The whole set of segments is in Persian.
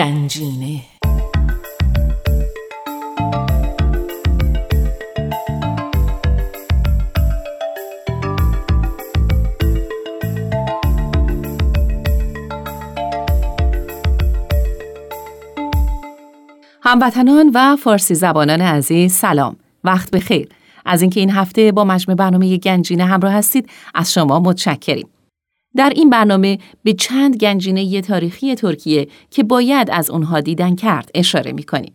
گنجینه. هموطنان و فارسی زبانان عزیز سلام. وقت بخیر. از اینکه این هفته با مجموع برنامه گنجینه همراه هستید از شما متشکریم. در این برنامه به چند گنجینه تاریخی ترکیه که باید از اونها دیدن کرد اشاره می کنیم.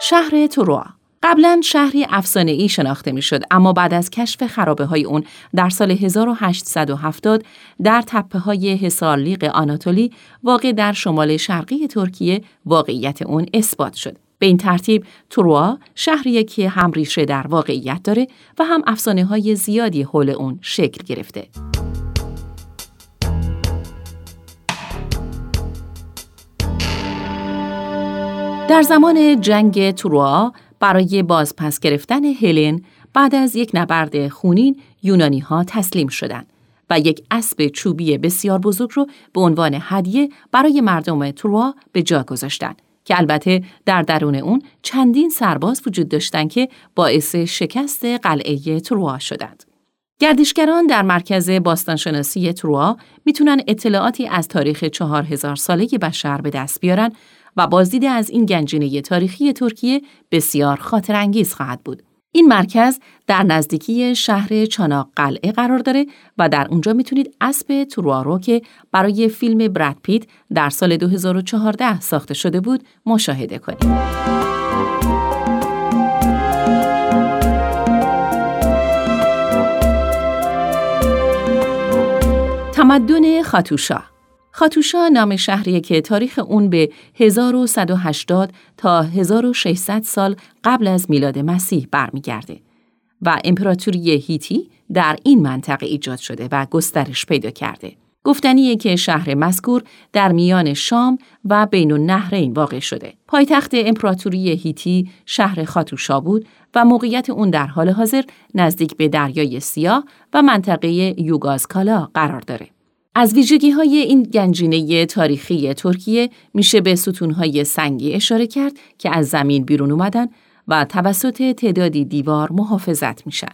شهر توروا قبلا شهری افسانه ای شناخته می شد اما بعد از کشف خرابه های اون در سال 1870 در تپه های حسارلیق آناتولی واقع در شمال شرقی ترکیه واقعیت اون اثبات شد. به این ترتیب تروا شهری که هم ریشه در واقعیت داره و هم افسانه های زیادی حول اون شکل گرفته. در زمان جنگ تروا برای بازپس گرفتن هلن بعد از یک نبرد خونین یونانی ها تسلیم شدند و یک اسب چوبی بسیار بزرگ رو به عنوان هدیه برای مردم تروا به جا گذاشتند که البته در درون اون چندین سرباز وجود داشتند که باعث شکست قلعه تروا شدند. گردشگران در مرکز باستانشناسی تروا می‌تونن اطلاعاتی از تاریخ چهار هزار ساله بشر به دست بیارن و بازدید از این گنجینه تاریخی ترکیه بسیار خاطرانگیز خواهد بود. این مرکز در نزدیکی شهر چاناق قلعه قرار داره و در اونجا می‌تونید اسب تروارو که برای فیلم براد پیت در سال 2014 ساخته شده بود مشاهده کنید. تمدن خاتوشا خاتوشا نام شهریه که تاریخ اون به 1180 تا 1600 سال قبل از میلاد مسیح برمیگرده و امپراتوری هیتی در این منطقه ایجاد شده و گسترش پیدا کرده. گفتنیه که شهر مذکور در میان شام و بین النهرین واقع شده. پایتخت امپراتوری هیتی شهر خاتوشا بود و موقعیت اون در حال حاضر نزدیک به دریای سیاه و منطقه یوگازکالا قرار داره. از ویژگی های این گنجینه تاریخی ترکیه میشه به ستونهای سنگی اشاره کرد که از زمین بیرون اومدن و توسط تعدادی دیوار محافظت میشن.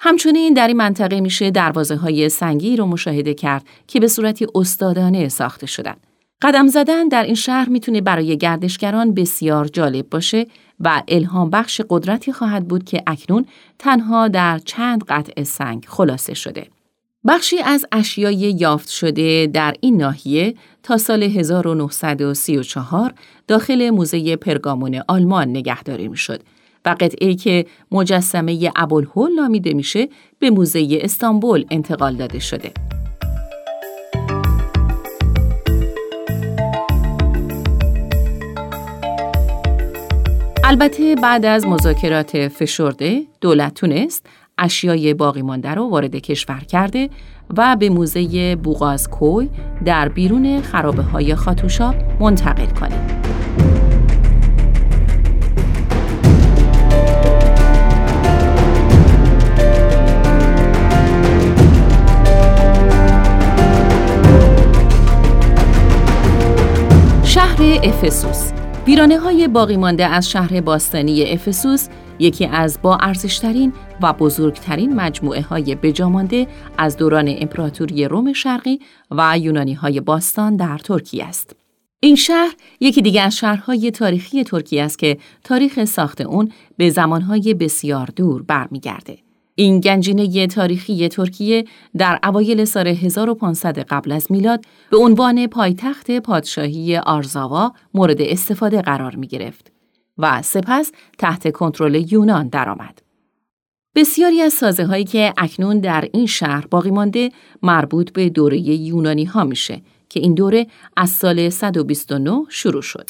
همچنین در این منطقه میشه دروازه های سنگی رو مشاهده کرد که به صورتی استادانه ساخته شدن. قدم زدن در این شهر می‌تونه برای گردشگران بسیار جالب باشه و الهام بخش قدرتی خواهد بود که اکنون تنها در چند قطع سنگ خلاصه شده. بخشی از اشیای یافت شده در این ناحیه تا سال 1934 داخل موزه پرگامون آلمان نگهداری می‌شد و قطعه که مجسمه ابوالهول نامیده میشه به موزه استانبول انتقال داده شده. البته بعد از مذاکرات فشرده دولت تونست اشیای باقی مانده رو وارد کشور کرده و به موزه کوی در بیرون خرابه های خاتوشا منتقل کنه. شهر افسوس ویرانه های باقی مانده از شهر باستانی افسوس یکی از با ارزشترین و بزرگترین مجموعه های بجامانده از دوران امپراتوری روم شرقی و یونانی های باستان در ترکیه است. این شهر یکی دیگر از شهرهای تاریخی ترکیه است که تاریخ ساخت اون به زمانهای بسیار دور برمیگرده. این گنجینه تاریخی ترکیه در اوایل سال 1500 قبل از میلاد به عنوان پایتخت پادشاهی آرزاوا مورد استفاده قرار می گرفت. و سپس تحت کنترل یونان درآمد. بسیاری از سازه هایی که اکنون در این شهر باقی مانده مربوط به دوره یونانی ها میشه که این دوره از سال 129 شروع شد.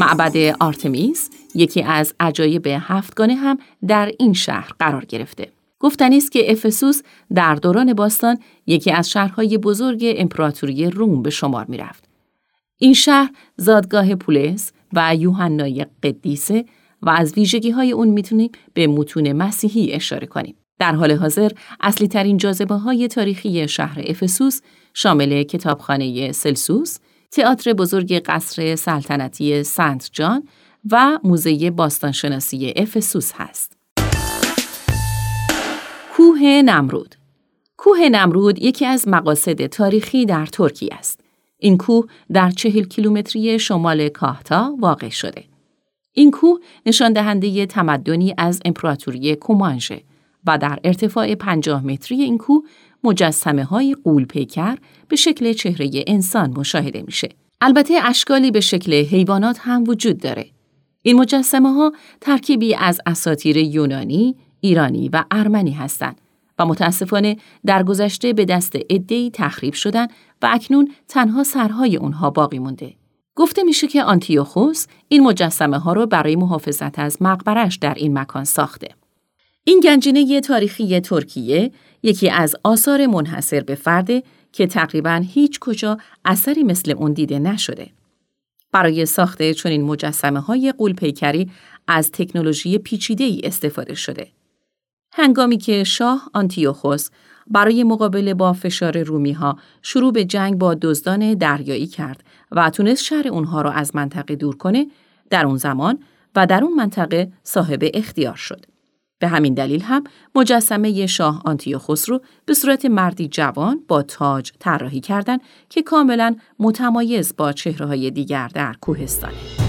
معبد آرتمیس یکی از عجایب هفتگانه هم در این شهر قرار گرفته. گفتنی است که افسوس در دوران باستان یکی از شهرهای بزرگ امپراتوری روم به شمار می رفت. این شهر زادگاه پولس و یوحنای قدیسه و از ویژگی های اون می‌تونیم به متون مسیحی اشاره کنیم. در حال حاضر اصلی ترین جاذبه های تاریخی شهر افسوس شامل کتابخانه سلسوس، تئاتر بزرگ قصر سلطنتی سنت جان و موزه باستانشناسی افسوس هست. کوه نمرود کوه نمرود یکی از مقاصد تاریخی در ترکیه است. این کوه در چهل کیلومتری شمال کاهتا واقع شده. این کوه نشان دهنده تمدنی از امپراتوری کومانژه و در ارتفاع 50 متری این کوه مجسمه های قول پیکر به شکل چهره انسان مشاهده میشه. البته اشکالی به شکل حیوانات هم وجود داره. این مجسمه ها ترکیبی از اساطیر یونانی، ایرانی و ارمنی هستند و متاسفانه در گذشته به دست عده‌ای تخریب شدن و اکنون تنها سرهای اونها باقی مونده. گفته میشه که آنتیوخوس این مجسمه ها رو برای محافظت از مقبرش در این مکان ساخته. این گنجینه تاریخی ترکیه یکی از آثار منحصر به فرده که تقریبا هیچ کجا اثری مثل اون دیده نشده. برای ساخت چنین مجسمه های قولپیکری از تکنولوژی پیچیده ای استفاده شده. هنگامی که شاه آنتیوخوس برای مقابله با فشار رومی ها شروع به جنگ با دزدان دریایی کرد و تونست شهر اونها را از منطقه دور کنه در اون زمان و در اون منطقه صاحب اختیار شد. به همین دلیل هم مجسمه شاه آنتیوخوس رو به صورت مردی جوان با تاج طراحی کردند که کاملا متمایز با چهره های دیگر در کوهستانه.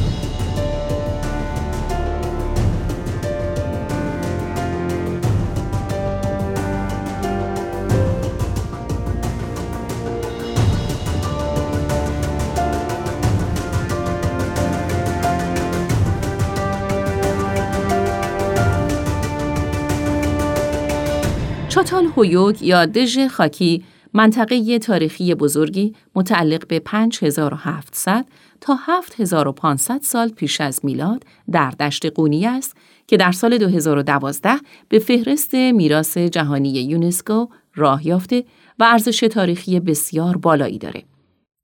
چاتال هویوگ یا دژ خاکی منطقه تاریخی بزرگی متعلق به 5700 تا 7500 سال پیش از میلاد در دشت قونی است که در سال 2012 به فهرست میراث جهانی یونسکو راه یافته و ارزش تاریخی بسیار بالایی داره.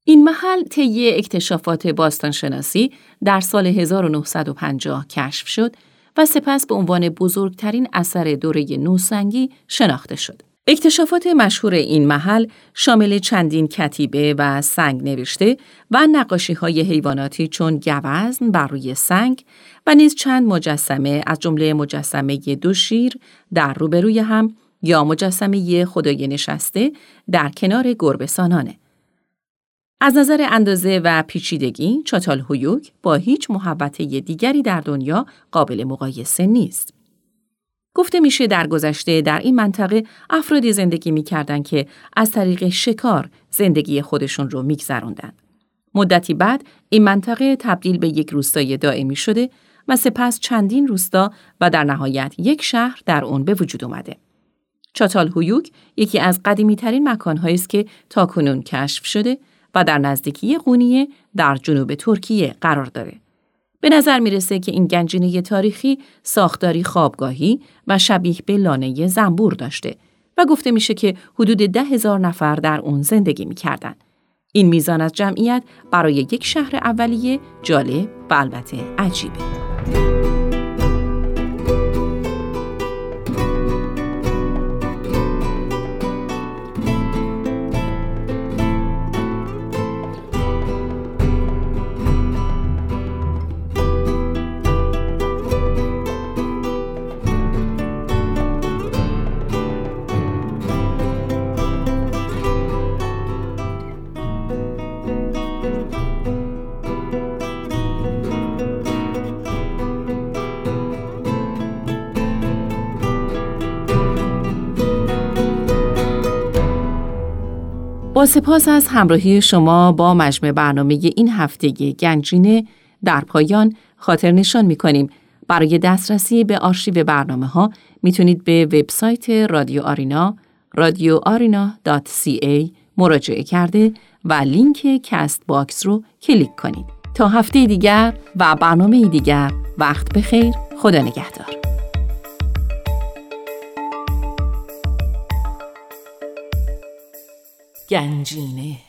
این محل طی اکتشافات باستانشناسی در سال 1950 کشف شد و سپس به عنوان بزرگترین اثر دوره نوسنگی شناخته شد. اکتشافات مشهور این محل شامل چندین کتیبه و سنگ نوشته و نقاشی های حیواناتی چون گوزن بر روی سنگ و نیز چند مجسمه از جمله مجسمه دو شیر در روبروی هم یا مجسمه خدای نشسته در کنار گربسانانه. از نظر اندازه و پیچیدگی چاتال هویوک با هیچ محبته دیگری در دنیا قابل مقایسه نیست. گفته میشه در گذشته در این منطقه افرادی زندگی می‌کردند که از طریق شکار زندگی خودشون رو میگذروندن. مدتی بعد این منطقه تبدیل به یک روستای دائمی شده و سپس چندین روستا و در نهایت یک شهر در اون به وجود اومده. چاتال هویوک یکی از قدیمی ترین مکانهایی است که تاکنون کشف شده و در نزدیکی قونیه در جنوب ترکیه قرار داره. به نظر می‌رسه که این گنجینه تاریخی ساختاری خوابگاهی و شبیه به لانه زنبور داشته و گفته میشه که حدود ده هزار نفر در اون زندگی می‌کردن. این میزان از جمعیت برای یک شهر اولیه جالب و البته عجیبه. با سپاس از همراهی شما با مجمع برنامه این هفته گنجینه در پایان خاطر نشان می کنیم برای دسترسی به آرشیو برنامه ها می‌تونید به وبسایت رادیو آرینا ای مراجعه کرده و لینک Castbox رو کلیک کنید. تا هفته دیگر و برنامه دیگر وقت بخیر. خدا نگهدار. گنجینه.